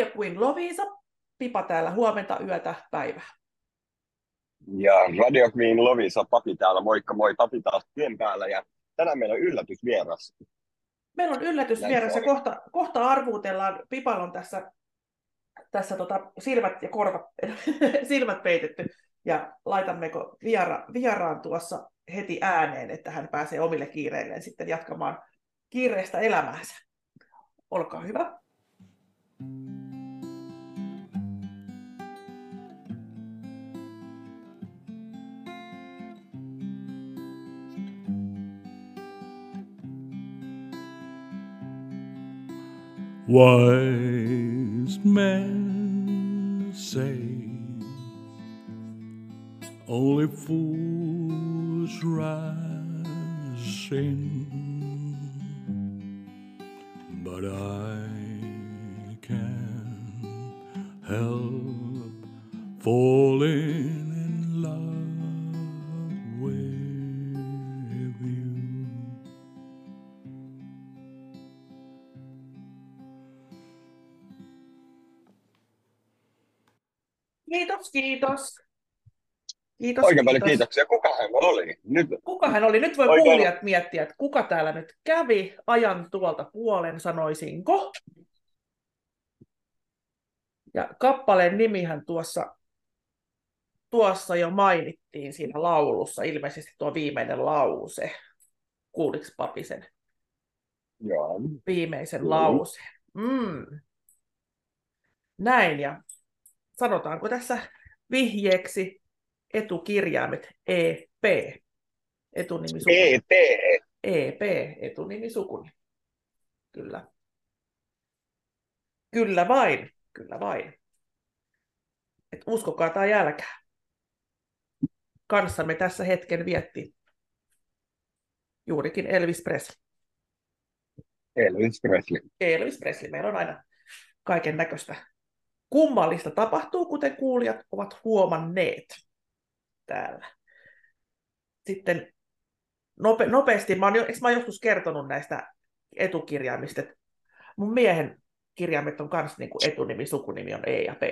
Radio Queen Lovisa, Pipa täällä huomenta, yötä, päivää. Ja Radio Queen Lovisa, Papi täällä, moikka moi, Papi taas tien päällä ja tänään meillä on yllätysvieras. Meillä on yllätysvieras ja kohta, kohta arvuutellaan, Pipalla on tässä, tässä tota silmät ja korvat, silmät peitetty ja laitammeko viera, vieraan tuossa heti ääneen, että hän pääsee omille kiireilleen sitten jatkamaan kiireistä elämäänsä. Olkaa hyvä. Wise men say only fools rise in, but I can't help falling Kiitos, Oikein paljon kiitoksia. Kuka hän oli? Nyt Kuka hän oli? Nyt voi Oikein- kuulijat miettiä, että kuka täällä nyt kävi ajan tuolta puolen, sanoisinko. Ja kappaleen nimihän tuossa, tuossa jo mainittiin siinä laulussa, ilmeisesti tuo viimeinen lause. Kuuliko papi sen Joo. viimeisen Kyllä. lauseen? Mm. Näin, ja sanotaanko tässä vihjeeksi etukirjaimet EP, etunimi sukuni. ET. EP, etunimi sukuni. Kyllä. Kyllä vain, kyllä vain. Et uskokaa tai älkää. Kanssamme tässä hetken vietti juurikin Elvis Presley. Elvis Presley. Elvis Presley. Meillä on aina kaiken näköistä kummallista tapahtuu, kuten kuulijat ovat huomanneet täällä. Sitten nope, nopeasti, mä oon, eikö mä oon joskus kertonut näistä etukirjaimista, että mun miehen kirjaimet on myös niin kuin etunimi, sukunimi on E ja P.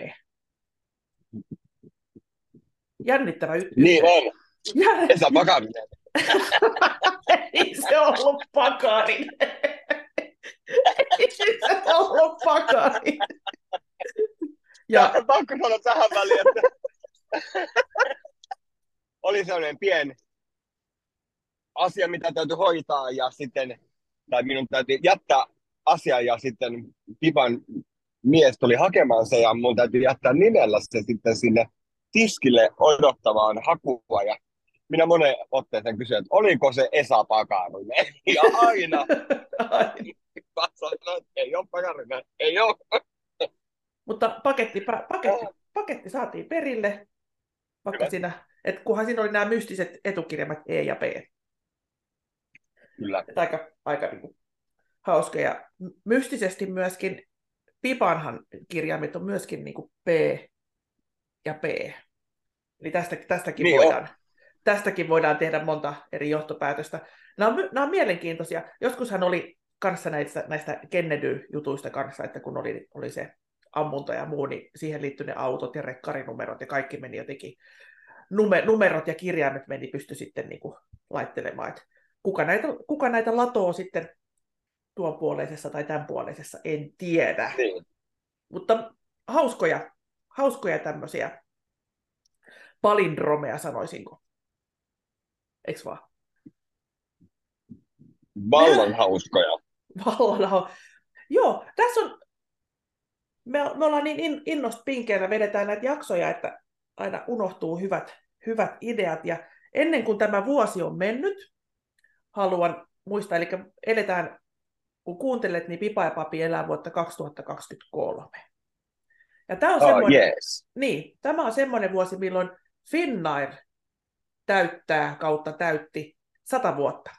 Jännittävä y- Niin on. Jänn- Esa Pakarinen. Ei se ollut pakari. Ei se ollut pakari. Ja Ja pakko sanoa tähän väliin, että oli sellainen pieni asia, mitä täytyy hoitaa ja sitten, tai minun täytyy jättää asia ja sitten Pipan mies tuli hakemaan se ja mun täytyy jättää nimellä se sitten sinne tiskille odottavaan hakua ja minä monen otteeseen kysyin, että oliko se Esa Pakarinen ja aina mä sanoin, että ei ole Pakarinen, ei ole. Mutta paketti, pa- paketti, paketti saatiin perille, vaikka Hyvä. siinä, että kunhan siinä oli nämä mystiset etukirjaimet E ja P. Kyllä. Että aika, aika niin kuin, hauska. Ja mystisesti myöskin Pipanhan kirjaimet on myöskin niin kuin P ja P. Eli tästä, tästäkin, Niin on. voidaan, tästäkin voidaan tehdä monta eri johtopäätöstä. Nämä on, nämä on mielenkiintoisia. Joskushan oli kanssa näistä, näistä Kennedy-jutuista kanssa, että kun oli, oli se ammunta ja muu, niin siihen liittyi ne autot ja rekkarinumerot ja kaikki meni jotenkin, nume, numerot ja kirjaimet meni pysty sitten niin kuin laittelemaan, että kuka näitä, kuka näitä latoo sitten tuon puoleisessa tai tämän puoleisessa, en tiedä. Niin. Mutta hauskoja, hauskoja tämmöisiä palindromeja sanoisinko. Eiks vaan? Vallan hauskoja. Vallan hau- Joo, tässä on, me, me ollaan niin in, innosta pinkeänä, vedetään näitä jaksoja, että aina unohtuu hyvät, hyvät ideat. Ja ennen kuin tämä vuosi on mennyt, haluan muistaa, eli eletään, kun kuuntelet, niin Pipa ja Papi elää vuotta 2023. Ja tämä on Oh, semmoinen, yes. niin, tämä on semmoinen vuosi, milloin Finnair täyttää kautta täytti sata vuotta.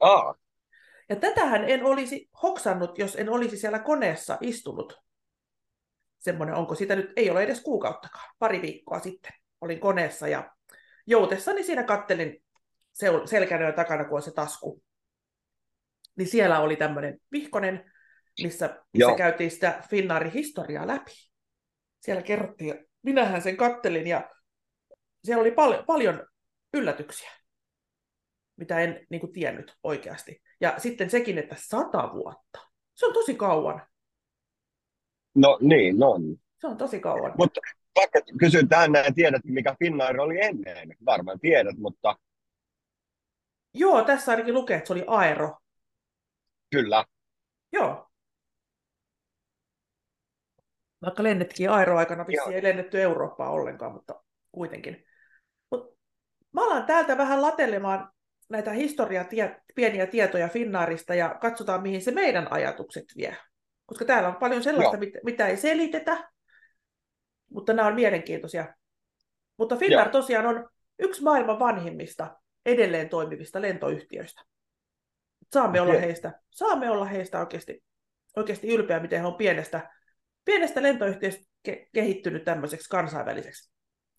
Ah, Ja tätähän en olisi hoksannut, jos en olisi siellä koneessa istunut. Semmoinen, onko sitä nyt, ei ole edes kuukauttakaan, pari viikkoa sitten. Olin koneessa ja joutessani siinä kattelin sel- selkänöön takana, kun on se tasku. Niin siellä oli tämmöinen vihkonen missä, missä Joo. käytiin sitä Finnaarin historiaa läpi. Siellä kerrottiin, minähän sen kattelin ja siellä oli pal- paljon yllätyksiä, mitä en niin kuin, tiennyt oikeasti. Ja sitten sekin, että sata vuotta. Se on tosi kauan. No niin, on. Se on tosi kauan. Mutta vaikka kysyn tähän näin, tiedät mikä Finnair oli ennen? Varmaan tiedät, mutta Joo, tässä ainakin lukee, että se oli aero. kyllä. Joo. Vaikka lennettiin aeroaikana, vissiin ei lennetty Eurooppaan ollenkaan, mutta kuitenkin. Mut mä alan täältä vähän latelemaan näitä historia pieniä tietoja Finnaarista ja katsotaan, mihin se meidän ajatukset vie. Koska täällä on paljon sellaista, mit, mitä ei selitetä, mutta nämä on mielenkiintoisia. Mutta Finnair Joo. tosiaan on yksi maailman vanhimmista edelleen toimivista lentoyhtiöistä. Saamme olla heistä, saamme olla heistä oikeasti, oikeasti ylpeä, miten he on pienestä, pienestä lentoyhtiöstä ke- kehittynyt tämmöiseksi kansainväliseksi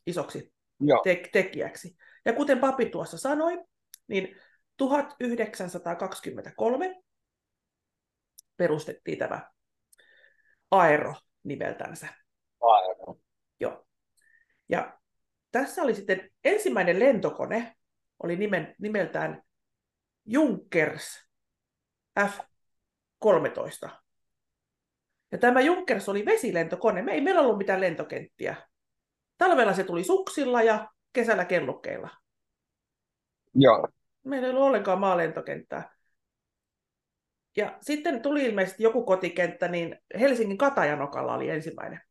isoksi Joo, te- tekijäksi. Ja kuten papi tuossa sanoi, niin 1923 perustettiin tämä Aero nimeltänsä. aivan. Joo. Ja tässä oli sitten ensimmäinen lentokone, oli nimen, nimeltään Junkers F-13. Ja tämä Junkers oli vesilentokone. Me ei meillä ollut mitään lentokenttiä. Talvella se tuli suksilla ja kesällä kellukkeilla. Joo, Meillä ei ollut ollenkaan maalentokenttää. Ja sitten tuli ilmeisesti joku kotikenttä, niin Helsingin Katajanokalla oli ensimmäinen.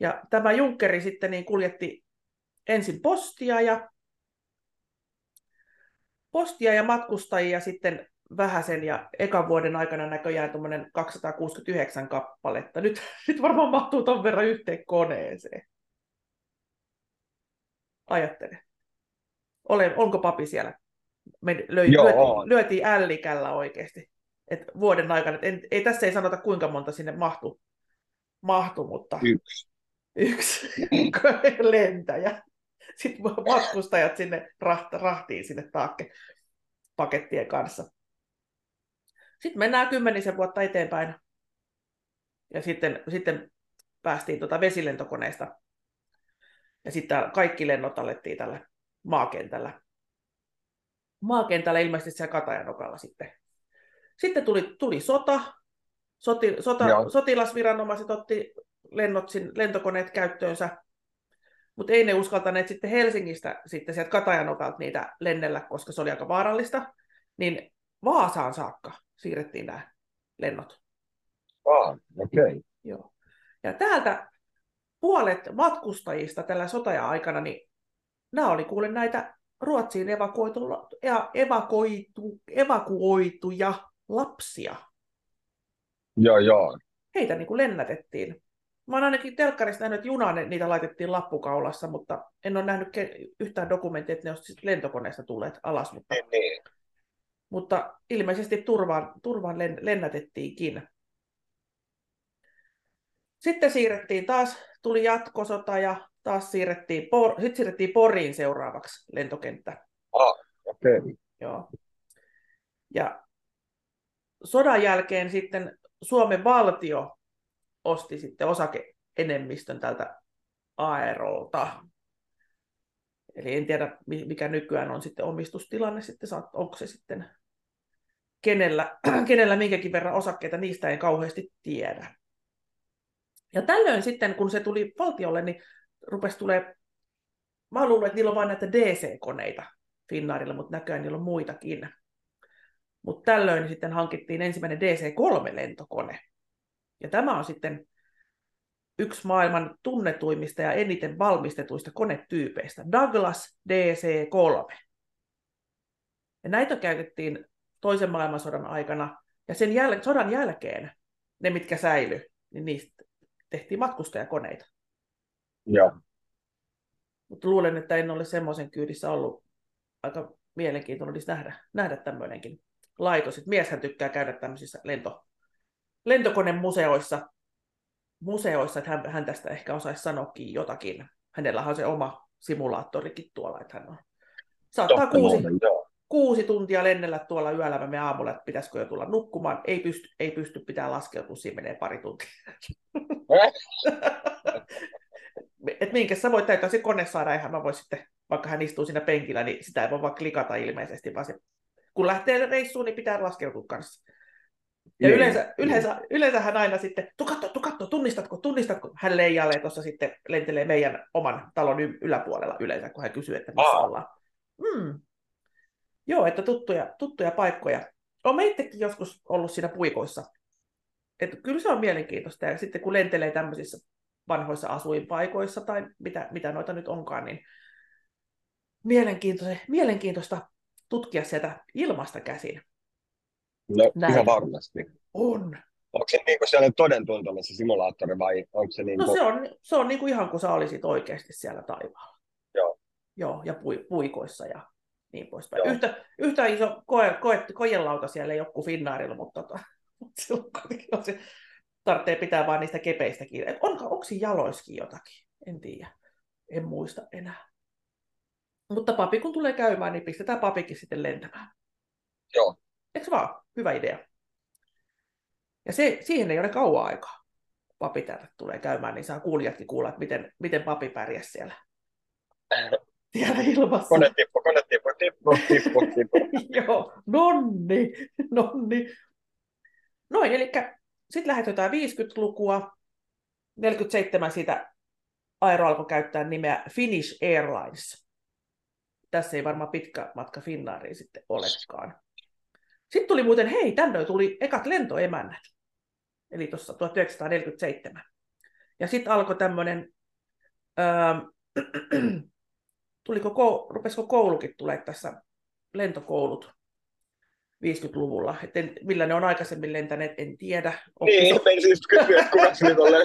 Ja tämä Junkkeri sitten niin kuljetti ensin postia ja, postia ja matkustajia sitten vähäsen ja ekan vuoden aikana näköjään tuommoinen 269 kappaletta. Nyt, nyt varmaan mahtuu ton verran yhteen koneeseen. Ajattele. Ole, onko papi siellä? Me löi, Joo, lyötiin, ällikällä oikeasti. Et vuoden aikana, et en, ei tässä ei sanota kuinka monta sinne mahtuu, mahtu, mutta yksi. yksi lentäjä. Sitten matkustajat sinne raht, rahtiin sinne taakke pakettien kanssa. Sitten mennään kymmenisen vuotta eteenpäin. Ja sitten, sitten päästiin tuota vesilentokoneesta. Ja sitten kaikki lennot alettiin tällä maakentällä. Maakentällä ilmeisesti siellä Katajanokalla sitten. Sitten tuli, tuli sota. Soti, sota Joo. sotilasviranomaiset otti lennot, lentokoneet käyttöönsä, mutta ei ne uskaltaneet sitten Helsingistä sitten sieltä Katajanokalta niitä lennellä, koska se oli aika vaarallista, niin Vaasaan saakka siirrettiin nämä lennot. Ah, okei. Okay. Joo. Ja täältä puolet matkustajista tällä sotaja-aikana, niin nämä oli kuule näitä Ruotsiin evakuoitu, ja evakuoitu, evakuoituja lapsia. Joo, joo. heitä niin kuin lennätettiin. Mä oon ainakin telkkarista nähnyt, että junaan niitä laitettiin lappukaulassa, mutta en ole nähnyt ke- yhtään dokumenttia, että ne olisivat lentokoneesta tulleet alas. Mutta, Niin, niin. mutta ilmeisesti turvaan, turvaan len- lennätettiinkin. Sitten siirrettiin taas, tuli jatkosota ja taas siirrettiin, Por- sitten siirrettiin Poriin seuraavaksi lentokenttä. Ah, okei. Okay. Joo. Ja sodan jälkeen sitten Suomen valtio osti sitten osakeenemmistön tältä Aerolta. Eli en tiedä, mi- mikä nykyään on sitten omistustilanne, sitten, saat- onko se sitten kenellä, kenellä minkäkin verran osakkeita, niistä ei kauheasti tiedä. Ja tällöin sitten, kun se tuli valtiolle, niin rupesi tulee, mä luulen, että niillä on vain näitä DC-koneita Finnairilla, mutta näköjään niillä on muitakin. Mutta tällöin sitten hankittiin ensimmäinen DC-3-lentokone. Ja tämä on sitten yksi maailman tunnetuimmista ja eniten valmistetuista konetyypeistä, Douglas DC-3. Ja näitä käytettiin toisen maailmansodan aikana, ja sen jäl- sodan jälkeen ne, mitkä säilyi, niin niistä tehtiin matkustajakoneita. Joo. Mutta luulen, että en ole semmoisen kyydissä ollut. Aika mielenkiintoinen olisi nähdä, nähdä tämmöinenkin laitos. Et mieshän tykkää käydä tämmöisissä lento, lentokonemuseoissa, museoissa, että hän, hän tästä ehkä osaisi sanoakin jotakin. Hänellä on se oma simulaattorikin tuolla, että hän on. Saattaa Totta kuusi, muuten, kuusi tuntia lennellä tuolla yöllä, menen aamulla, että pitäisikö jo tulla nukkumaan. Ei pysty, ei pysty pitää laskeutua, siinä menee pari tuntia. Et minkä sä voit täyttää se kone saada, eihän mä voi sitten, vaikka hän istuu siinä penkillä, niin sitä ei voi vaan klikata ilmeisesti, vaan se, kun lähtee reissuun, niin pitää laskeutua kanssa. Ja Niin. yleensä, yleensä, yleensä hän aina sitten, tu katso, tu katso, tunnistatko, tunnistatko? Hän leijailee tuossa sitten, lentelee meidän oman talon yläpuolella yleensä, kun hän kysyy, että missä Aa. ollaan. Mm. Joo, että tuttuja, tuttuja paikkoja. Olen itsekin joskus ollut siinä puikoissa. Että kyllä se on mielenkiintoista. Ja sitten kun lentelee tämmöisissä vanhoissa asuinpaikoissa tai mitä, mitä noita nyt onkaan, niin mielenkiintoista, mielenkiintoista tutkia sieltä ilmasta käsin. No, Näin. ihan varmasti. On. Onko se niinku sellainen todentuntoinen se simulaattori vai onko se niinku... No se on, se on niin kuin ihan kuin sä olisit oikeasti siellä taivaalla. Joo. Joo, ja pui, puikoissa ja niin poispäin. Joo. Yhtä, yhtä iso koe, koe, kojelauta siellä ei ole kuin Finnairilla, mutta tota, silloin kuitenkin on se, tarvitsee pitää vaan niistä kepeistä kiinni. Et Onko, onko jaloiskin jotakin? En tiedä. En muista enää. Mutta papi kun tulee käymään, niin pistetään papikin sitten lentämään. Joo. Eikö vaan? Hyvä idea. Ja se, siihen ei ole kauan aikaa. Papi tänne tulee käymään, niin saa kuulijatkin kuulla, että miten, miten papi pärjäsi siellä, siellä ilmassa. Kone tippu, kone tippu, tippu, tippu, tippu. Joo, nonni, nonni. Noin, eli sitten lähetetään 50-lukua. 47 siitä Aero alkoi käyttää nimeä Finnish Airlines. Tässä ei varmaan pitkä matka Finnairiin sitten olekaan. Sitten tuli muuten, hei, tänne tuli ekat lentoemännät. Eli tuossa 1947. Ja sitten alkoi tämmöinen, öö, tuliko, kou- rupesiko koulukin tulee tässä lentokoulut 50-luvulla. Et en, millä ne on aikaisemmin lentäneet, en tiedä. Niin, menin siis kysyä, se nyt on.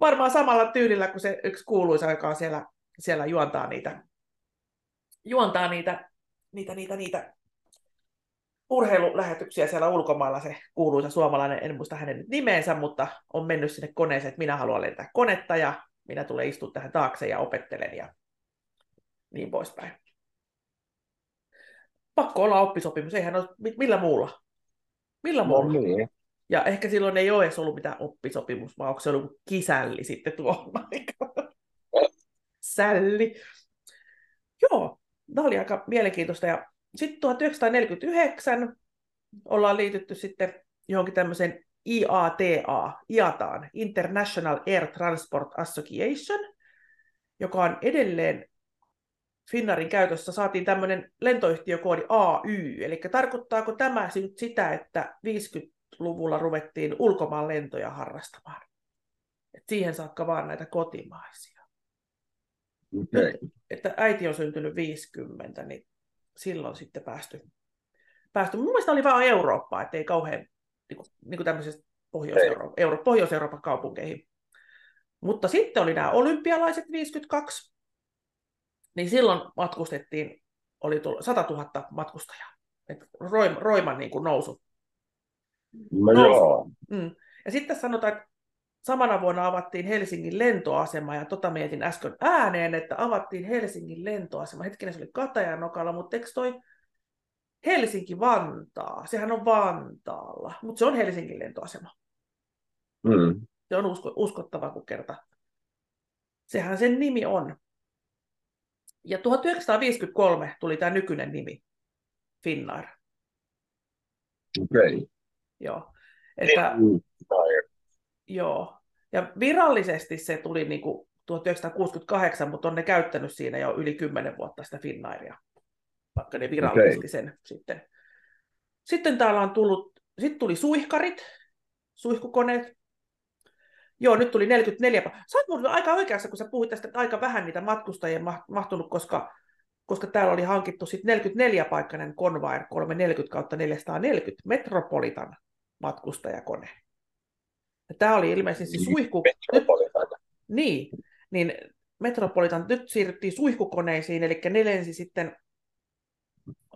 Varmaan samalla tyylillä kuin se yksi kuuluisa, joka on siellä, siellä juontaa niitä, juontaa niitä, niitä, niitä, niitä urheilulähetyksiä siellä ulkomailla, se kuuluisa suomalainen, en muista hänen nimeensä, mutta on mennyt sinne koneeseen, että minä haluan lentää konetta ja minä tulen istua tähän taakse ja opettelen ja niin poispäin. Pakko olla oppisopimus, eihän ole mi- millä muulla. Millä No muulla? niin. Ja ehkä silloin ei ole edes ollut mitään oppisopimus, vaan onko se ollut kisälli sitten aikaan. Sälli. Joo, tämä oli aika mielenkiintoista. Ja sitten 1949 ollaan liitytty sitten johonkin tämmöiseen IATA, IATAan, International Air Transport Association, joka on edelleen Finnaarin käytössä. Saatiin tämmöinen lentoyhtiökoodi AY, eli tarkoittaako tämä sitä, että 50-luvulla ruvettiin ulkomaan lentoja harrastamaan? Et siihen saakka vaan näitä kotimaisia. Okei. Että äiti on syntynyt 50, niin silloin sitten päästy. päästy. Mun mielestä oli vaan Eurooppaa, ettei kauhean niin kuin, niin kuin tämmöisestä Pohjois-Euro- Euro- Pohjois-Euroopan kaupunkeihin. Mutta sitten oli nämä olympialaiset 52, niin silloin matkustettiin, oli tullut 100 000 matkustajaa. Et roim, roiman niin kuin nousu. No Nousu. joo. Mm. Ja sitten sanotaan, että samana vuonna avattiin Helsingin lentoasema, ja tota mietin äsken ääneen, että avattiin Helsingin lentoasema. Hetkinen, se oli Katajanokalla, mutta eikö toi Helsinki-Vantaa? Sehän on Vantaalla, mutta se on Helsingin lentoasema. Mm. Se on usko, uskottava kuin kerta. Sehän sen nimi on. Ja 1953 tuli tämä nykyinen nimi, Finnair. Okei. Joo. Että, Mm. Ai, joo. Ja virallisesti se tuli niin kuin 1968, mutta on ne käyttänyt siinä jo yli 10 vuotta sitä Finnairia, vaikka ne virallisesti Okei. sen sitten. Sitten täällä on tullut, sitten tuli suihkarit, suihkukoneet. Joo, nyt tuli 44. pa- Sä oot aika oikeassa, kun sä puhuit tästä, että aika vähän niitä matkustajia ma- mahtunut, koska, koska täällä oli hankittu sitten 44-paikkainen Convair 340 kautta 440 Metropolitan matkustajakone. Ja tämä oli ilmeisesti suihku... Nyt, Metropolitan. niin, niin Metropolitan nyt siirryttiin suihkukoneisiin, eli ne lensi sitten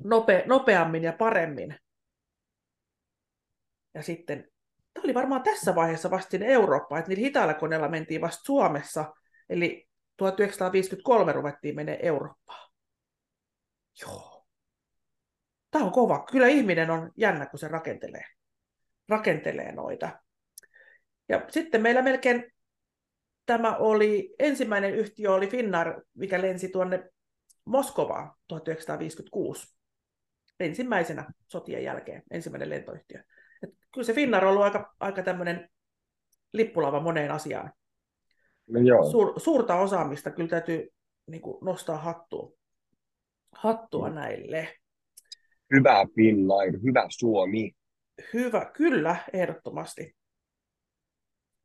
nope, nopeammin ja paremmin. Ja sitten, tämä oli varmaan tässä vaiheessa vasta sinne Eurooppaan, että niillä hitailla koneilla mentiin vasta Suomessa, eli 1953 ruvettiin menee Eurooppaan. Joo. Tämä on kova. Kyllä ihminen on jännä, kun se rakentelee, rakentelee noita. Ja sitten meillä melkein tämä oli, ensimmäinen yhtiö oli Finnar, mikä lensi tuonne Moskovaan 1956. Ensimmäisenä sotien jälkeen, ensimmäinen lentoyhtiö. Et kyllä se Finnar on ollut aika, aika tämmöinen lippulava moneen asiaan. No joo. Suur, suurta osaamista kyllä täytyy niin kuin, nostaa hattua, hattua mm. näille. Hyvä Finnair, hyvä Suomi. Hyvä, kyllä, ehdottomasti.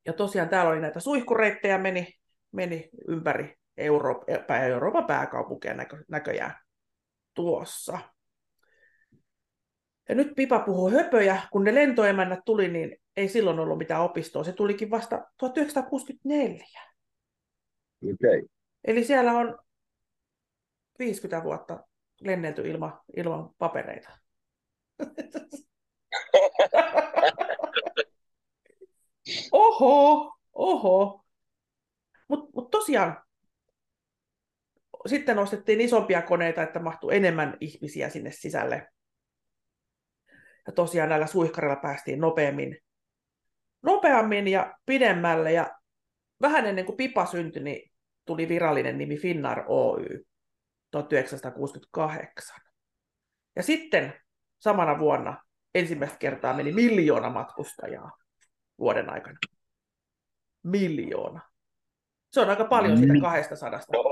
Ja tosiaan täällä oli näitä suihkureittejä, meni, meni ympäri Eurooppa, Euroopan pääkaupunkia näkö, näköjään tuossa. Ja nyt Pipa puhuu höpöjä. Kun ne lentoemännät tuli, niin ei silloin ollut mitään opistoa. Se tulikin vasta 1964. Okei. Okay. Eli siellä on 50 vuotta lennelty ilma, ilman papereita. oho, oho. Mutta mut tosiaan, sitten ostettiin isompia koneita, että mahtui enemmän ihmisiä sinne sisälle. Ja tosiaan näillä suihkarilla päästiin nopeammin, nopeammin ja pidemmälle. Ja vähän ennen kuin Pipa syntyi, niin tuli virallinen nimi Finnar Oy 1968. Ja sitten samana vuonna ensimmäistä kertaa meni miljoona matkustajaa vuoden aikana. Miljoona. Se on aika paljon siitä 200. No,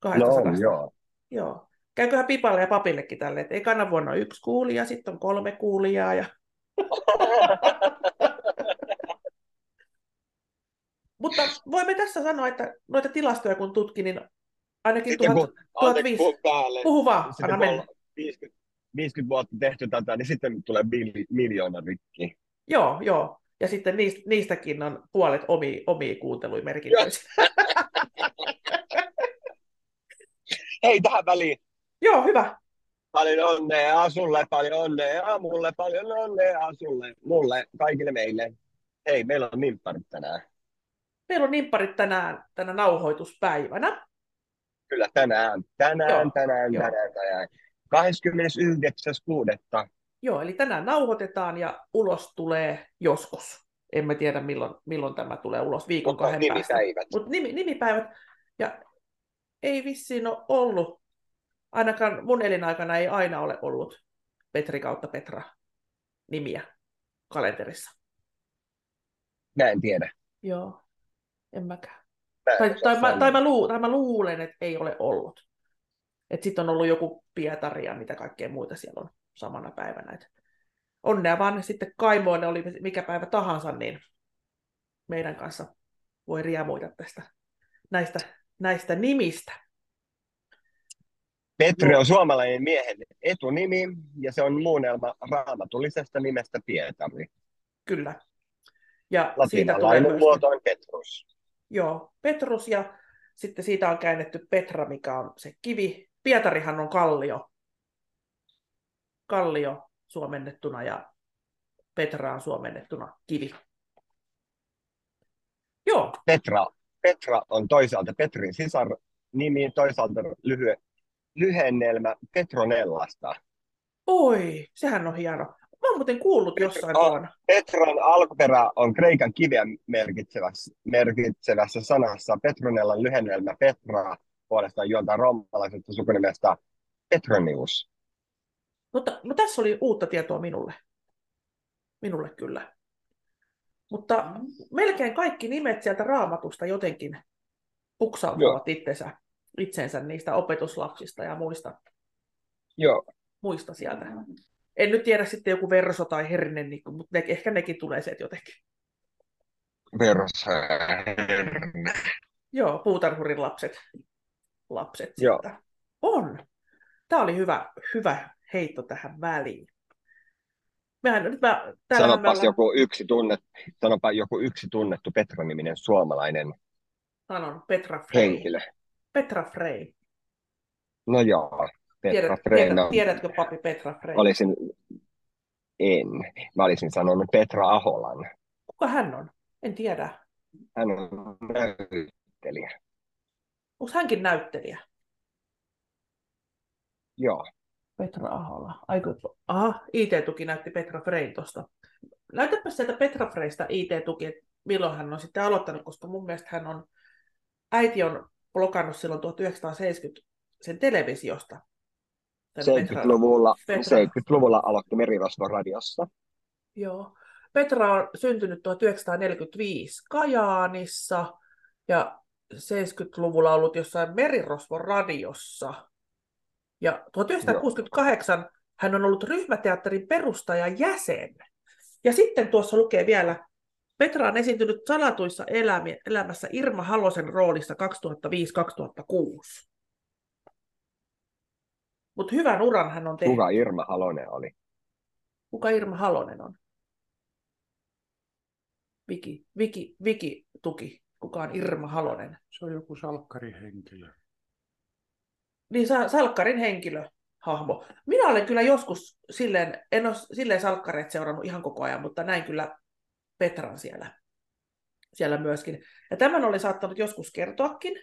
200. no joo. Käyköhän Pipalle ja Papillekin tälle, että ekana vuonna on yksi kuulija, sitten on kolme kuulijaa. Ja... Mutta voimme tässä sanoa, että noita tilastoja kun tutkin, niin ainakin Sitten kun, 1005. puhu vaan, anna mennä. on 50, 50 vuotta tehty tätä, niin sitten tulee mil, miljoona rikki. Joo, joo. Ja sitten niistä, niistäkin on puolet omia, omia kuuntelumerkintöisiä. Hei, tähän väliin. Joo, hyvä. Paljon onnea sulle, paljon onnea mulle, paljon onnea sulle, mulle, kaikille meille. Hei, meillä on nimpparit tänään. Meillä on nimpparit tänään, tänä nauhoituspäivänä. Kyllä tänään, tänään, Joo, tänään, joo. tänään, tänään. 29.6. Joo, eli tänään nauhoitetaan ja ulos tulee joskus. Emme tiedä milloin, milloin tämä tulee ulos, viikon Mutta kahden päästä. nimipäivät. Mutta nimi, nimipäivät, ja ei vissiin ole ollut, ainakaan mun elinaikana ei aina ole ollut Petri kautta Petra nimiä kalenterissa. Mä en tiedä. Joo, en mäkään. Mä en Tai, tai, mä, tai, mä luu, tai mä luulen, että ei ole ollut. Että sitten on ollut joku Pietari ja mitä kaikkea muita siellä on samana päivänä. Et onnea vaan sitten Kaimoille, oli mikä päivä tahansa, niin meidän kanssa voi riemuita tästä näistä, näistä nimistä. Petri on suomalainen miehen etunimi ja se on muunnelma raamatullisesta nimestä Pietari. Kyllä. Ja siitä tulee myös, muoto on Petrus. joo, Petrus ja sitten siitä on käännetty Petra, mikä on se kivi. Pietarihan on kallio. Kallio suomennettuna ja Petra on suomennettuna kivi. Joo, Petra, Petra on toisaalta Petrin sisar nimi, toisaalta lyhy, lyhennelmä Petronellasta. oi, sehän on hieno. Mä oon muuten kuullut jossain Ah. tuon. Petran alkuperä on kreikan kiveä merkitsevässä, merkitsevässä sanassa. Petronellan lyhennelmä Petra puolestaan juontaa roomalaisesta sukunimestä Petronius. Mutta no tässä oli uutta tietoa minulle. Minulle kyllä. Mutta melkein kaikki nimet sieltä raamatusta jotenkin puksautuvat itsensä, itsensä niistä opetuslapsista ja muista, Joo, muista sieltä. En nyt tiedä sitten joku Verso tai Herinen, niin, mutta ne, ehkä nekin tulee sieltä jotenkin. Versaherne. Joo, puutarhurin lapset. Lapset Joo. sieltä. On. Tämä oli hyvä, hyvä heitto tähän väliin. Mehän, nyt mä, Sanopas ollaan- joku yksi, tunnet, sanopa joku yksi tunnettu Petra-niminen suomalainen sanon Petra Frey. henkilö. Petra Frey. No joo, Petra Tiedät, Frey. tiedät, No, tiedätkö papi Petra Frey? olisin, en. Mä olisin sanonut Petra Aholan. Kuka hän on? En tiedä. Hän on näyttelijä. Onko hänkin näyttelijä? Joo. Petra Ahola. Aiku, aha, IT-tuki näytti Petra Frein tuosta. Näytäpä sieltä Petra Freista IT-tuki, että milloin hän on sitten aloittanut, koska mun mielestä hän on, äiti on blokannut silloin 1970 sen televisiosta. Tän Petra- 70-luvulla, Petra. 70-luvulla aloitti Merirosvon radiossa. Joo. Petra on syntynyt 1945 Kajaanissa ja 70-luvulla ollut jossain Merirosvon radiossa. Ja 1968 hän on ollut ryhmäteatterin perustaja jäsen. Ja sitten tuossa lukee vielä, Petra on esiintynyt salatuissa elämässä Irma Halosen roolissa 2005-2006. Mutta hyvän uran hän on tehnyt. Kuka Irma Halonen oli? Kuka Irma Halonen on? Viki, Viki, Viki tuki. Kuka on Irma Halonen? Se on joku salkkarihenkilö. Niin sa- Salkkarin henkilö, hahmo. Minä olen kyllä joskus silleen, en ole silleen salkkareet seurannut ihan koko ajan, mutta näin kyllä Petran siellä, siellä myöskin. Ja tämän oli saattanut joskus kertoakin,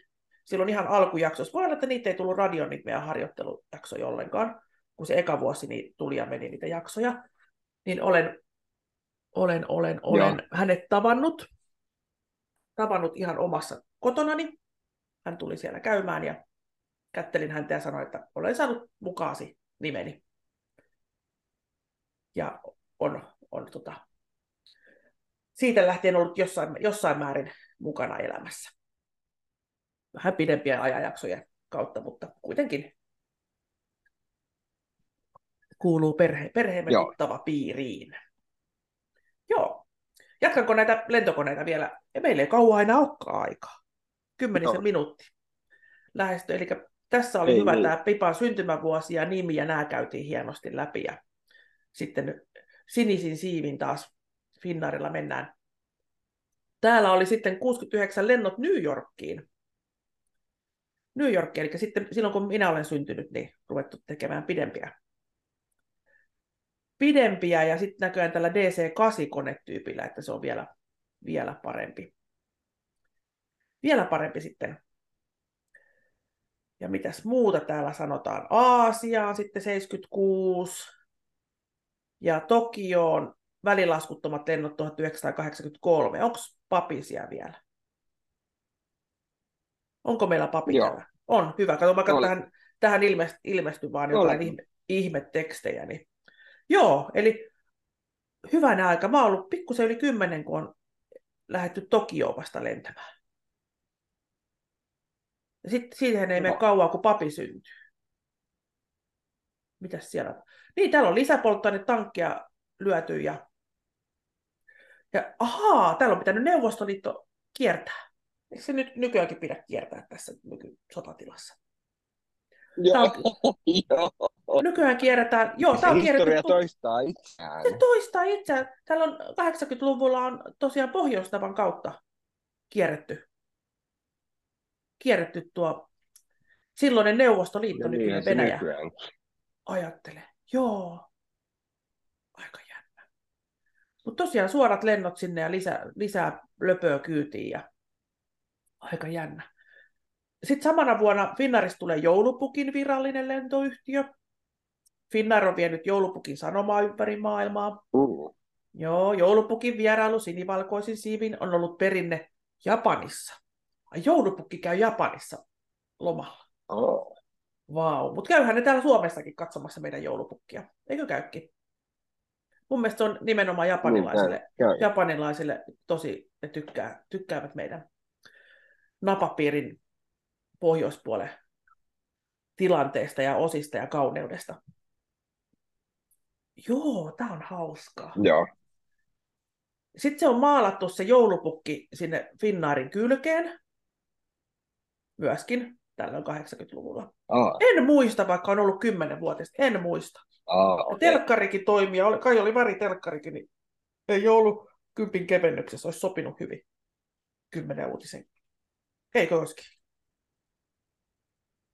silloin ihan alkujaksossa. Voi olla, että niitä ei tullut radion niitä meidän harjoittelujaksoja ollenkaan, kun se eka vuosi niin tuli ja meni niitä jaksoja. Niin olen, olen, olen, olen Joo. hänet tavannut, tavannut ihan omassa kotonani. Hän tuli siellä käymään ja kättelin häntä ja sanoin, että olen saanut mukaasi nimeni. Ja on, on tota, siitä lähtien ollut jossain, jossain määrin mukana elämässä. Vähän pidempien ajanjaksojen kautta, mutta kuitenkin kuuluu perhe, perheemme Joo. tuttava piiriin. Joo. Jatkanko näitä lentokoneita vielä? Ja meillä ei kauan aina olekaan aikaa. Kymmenisen Joo. minuuttia lähesty. Eli tässä oli Ei hyvä niin. tämä Pipan syntymävuosi ja nimi, ja nämä käytiin hienosti läpi. Ja sitten sinisin siivin taas Finnairilla mennään. Täällä oli sitten 69 lennot New Yorkiin. New Yorkiin, eli sitten silloin kun minä olen syntynyt, niin ruvettu tekemään pidempiä. Pidempiä ja sitten näköjään tällä DC-8-konetyypillä, että se on vielä, vielä parempi. Vielä parempi sitten ja mitäs muuta täällä sanotaan? Aasiaan sitten 76 ja Tokioon välilaskuttomat lennot 1983. Onko papisia vielä? Onko meillä papi Joo. täällä? On, hyvä. Kato, vaikka Oli. tähän, tähän ilmest, ilmestyi vaan jotain ihme, ihmetekstejä. Niin. Joo, eli hyvänä aika. Mä oon ollut pikkusen yli kymmenen, kun on lähdetty Tokioon vasta lentämään. Ja sitten siihen ei mene Joo. kauan, kun papi syntyy. Mitäs siellä on? Niin, täällä on lisäpolttoainetankkia lyöty ja, ja ahaa, täällä on pitänyt Neuvostoliitto kiertää. Eikö se nyt nykyäänkin pidä kiertää tässä nyky-sotatilassa? Joo. Joo. Nykyään kierretään, joo, tää on historia kierretty, toistaa itseään. se toistaa itseään. Täällä on 80-luvulla on tosiaan Pohjoistavan kautta kierretty, kierretty tuo silloinen Neuvostoliitto, nykyinen se Venäjä. nykyään. Ajattele. Joo. Mutta tosiaan suorat lennot sinne ja lisää, lisää löpöä kyytiin ja aika jännä. Sitten samana vuonna Finnairista tulee joulupukin virallinen lentoyhtiö. Finnair on vienyt joulupukin sanomaa ympäri maailmaa. Uh. Joo, joulupukin vierailu sinivalkoisin siivin on ollut perinne Japanissa. Joulupukki käy Japanissa lomalla. Oh. Vau, mutta käyhän ne täällä Suomessakin katsomassa meidän joulupukkia. Eikö käykin? Mun mielestä se on nimenomaan japanilaisille, Niin, käy, käy. japanilaisille tosi, ne tykkää, tykkäävät meidän napapiirin pohjoispuolen tilanteesta ja osista ja kauneudesta. Joo, tää on hauskaa. Joo. Sitten se on maalattu se joulupukki sinne Finnaarin kylkeen myöskin tällöin 80-luvulla. Ah, En muista, vaikka on ollut 10 vuotista. En muista. Ah, okay. telkkarikin toimii, kai oli väri-telkkarikin, niin ei ollut kympin kevennyksessä, olisi sopinut hyvin. Kymmenen uutisen. Eikö olisikin?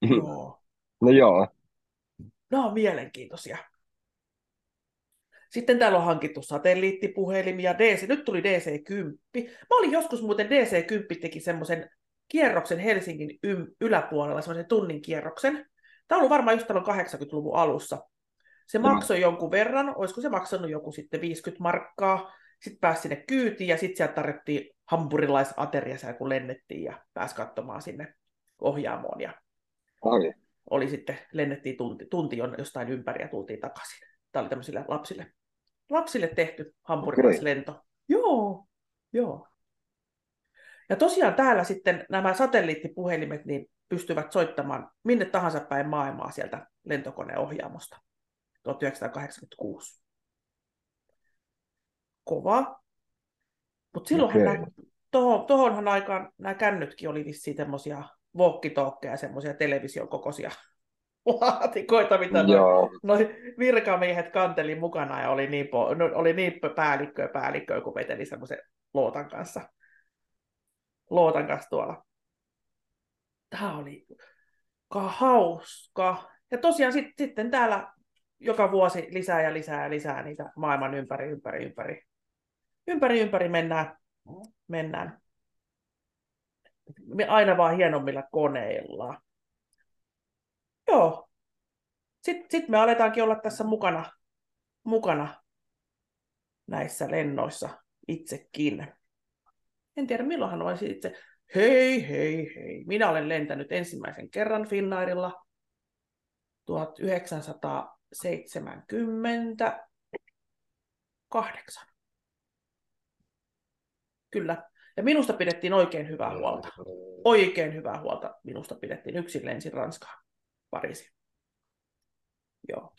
Joo. No joo. Nämä on mielenkiintoisia. Sitten täällä on hankittu satelliittipuhelimia, DC, nyt tuli DC-10. Mä olin joskus muuten DC-10 teki semmoisen kierroksen Helsingin ym- yläpuolella, semmoisen tunnin kierroksen. Tämä on ollut varmaan just tällä 80-luvun alussa. Se Joo. maksoi jonkun verran, olisiko se maksanut joku sitten 50 markkaa. Sitten pääsi sinne kyytiin ja sitten sieltä tarjottiin hampurilaisateria, kun lennettiin ja pääsi katsomaan sinne ohjaamoon. Ja Ai, oli sitten, lennettiin tunti, tunti jostain ympäri ja tultiin takaisin. Tämä oli tämmöisille lapsille, lapsille tehty hampurilaislento. Joo, joo. Ja tosiaan täällä sitten nämä satelliittipuhelimet niin pystyvät soittamaan minne tahansa päin maailmaa sieltä lentokoneohjaamosta 1986. Kova. Mutta silloinhan okay. tohon, tohonhan aikaan nämä kännytkin oli vissiin semmoisia walkie semmoisia television kokoisia laatikoita, mitä joo. noi virkamiehet kanteli mukana ja oli niin, po, no, oli niin päällikköä päällikköä, kun veteli semmoisen lootan kanssa. Lootan kanssa tuolla. Tämä oli ka- hauska. Ja tosiaan sit, sitten täällä joka vuosi lisää ja lisää ja lisää niitä maailman ympäri, ympäri, ympäri. Ympäri, ympäri mennään. mennään. Me aina vaan hienommilla koneilla. Joo. Sitten sit me aletaankin olla tässä mukana, mukana näissä lennoissa itsekin. En tiedä milloinhan olisi itse. Hei, hei, hei. Minä olen lentänyt ensimmäisen kerran Finnairilla 1978. Kyllä. Ja minusta pidettiin oikein hyvää huolta. Oikein hyvää huolta minusta pidettiin. Yksin lensin Ranskaan, Pariisiin. Joo.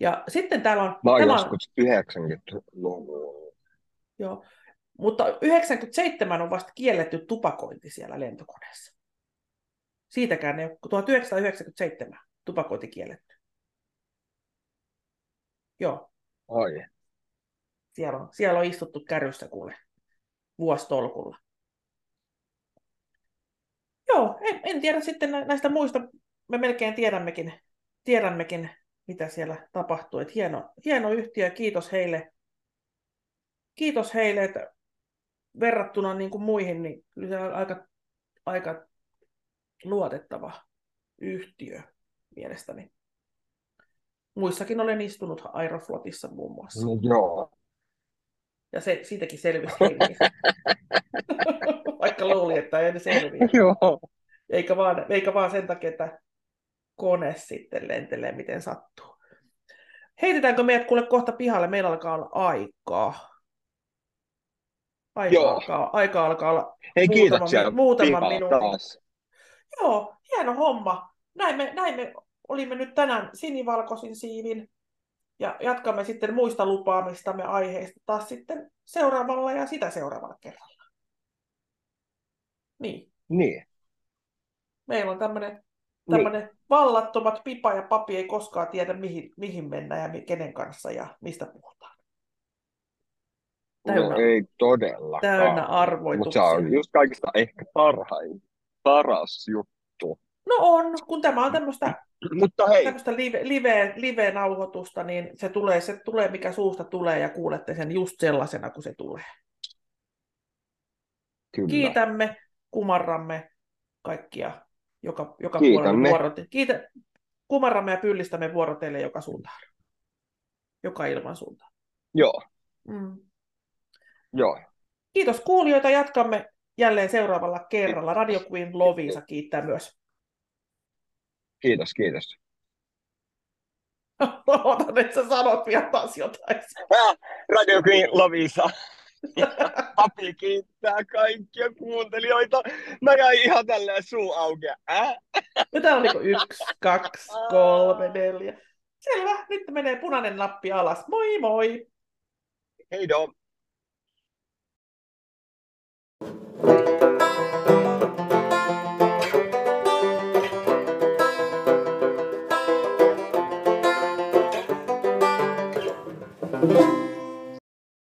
Ja sitten täällä on... Mä oon tämä on- joskus 90-luvulla. Joo. Mutta 97 on vasta kielletty tupakointi siellä lentokoneessa. Siitäkään ei ole, kun 1997 tupakointi kielletty. Joo, Ai, siellä on, siellä on istuttu kärryssä kuule vuostolkulla. Joo, en, en tiedä sitten nä- näistä muista, me melkein tiedämmekin, tiedämmekin mitä siellä tapahtuu. Et hieno, hieno yhtiö, kiitos heille. Kiitos heille, että verrattuna niin kuin muihin, niin kyllä se on aika, aika luotettava yhtiö mielestäni. Muissakin olen istunut Aeroflotissa muun muassa. no joo. Ja se, siitäkin selvisi. Vaikka luuli, että en selviä. Joo. Eikä vaan, eikä vaan sen takia, että kone sitten lentelee miten sattuu. Heitetäänkö meidät kuule kohta pihalle? Meillä alkaa olla aikaa. Aika, Joo. alkaa, aika alkaa olla. Hei, Muutaman muutaman minuutin. taas. Joo, hieno homma. Näin me, näin me olimme nyt tänään sinivalkoisin siivin. Ja jatkamme sitten muista lupaamistamme aiheista taas sitten seuraavalla ja sitä seuraavalla kerralla. Niin. Niin. Meillä on tämmöinen Niin. vallattomat pipa ja papi ei koskaan tiedä, mihin, mihin mennään ja mi- kenen kanssa ja mistä puhutaan. Täynnä, No ei todellakaan. täynnä Mutta se arvoituksia. on just kaikista ehkä parhain, paras juttu. No on, kun tämä on tämmöistä, Mutta hei, tämmöistä live, live, live-nauhoitusta, niin se tulee, se tulee, mikä suusta tulee ja kuulette sen just sellaisena, kuin se tulee. kyllä. Kiitämme, kumarramme kaikkia joka, joka Kiitämme. vuorote. Kiitä, kumarramme ja pyllistämme vuorotelle joka suuntaan. Joka ilman suuntaan. Joo, Mm. joo. Kiitos kuulijoita. Jatkamme jälleen seuraavalla kerralla. Radio Queen Lovisa kiittää myös. Kiitos, kiitos. Odotan, että sä sanot vielä taas jotain. Radio Queen Lovisa. Papi kiittää kaikkia kuuntelijoita. Mä jäin ihan tälleen suu auki. Äh? Ja on niinku yksi, kaksi, kolme, neljä. Selvä, nyt menee punainen nappi alas. Moi moi! Hei dom!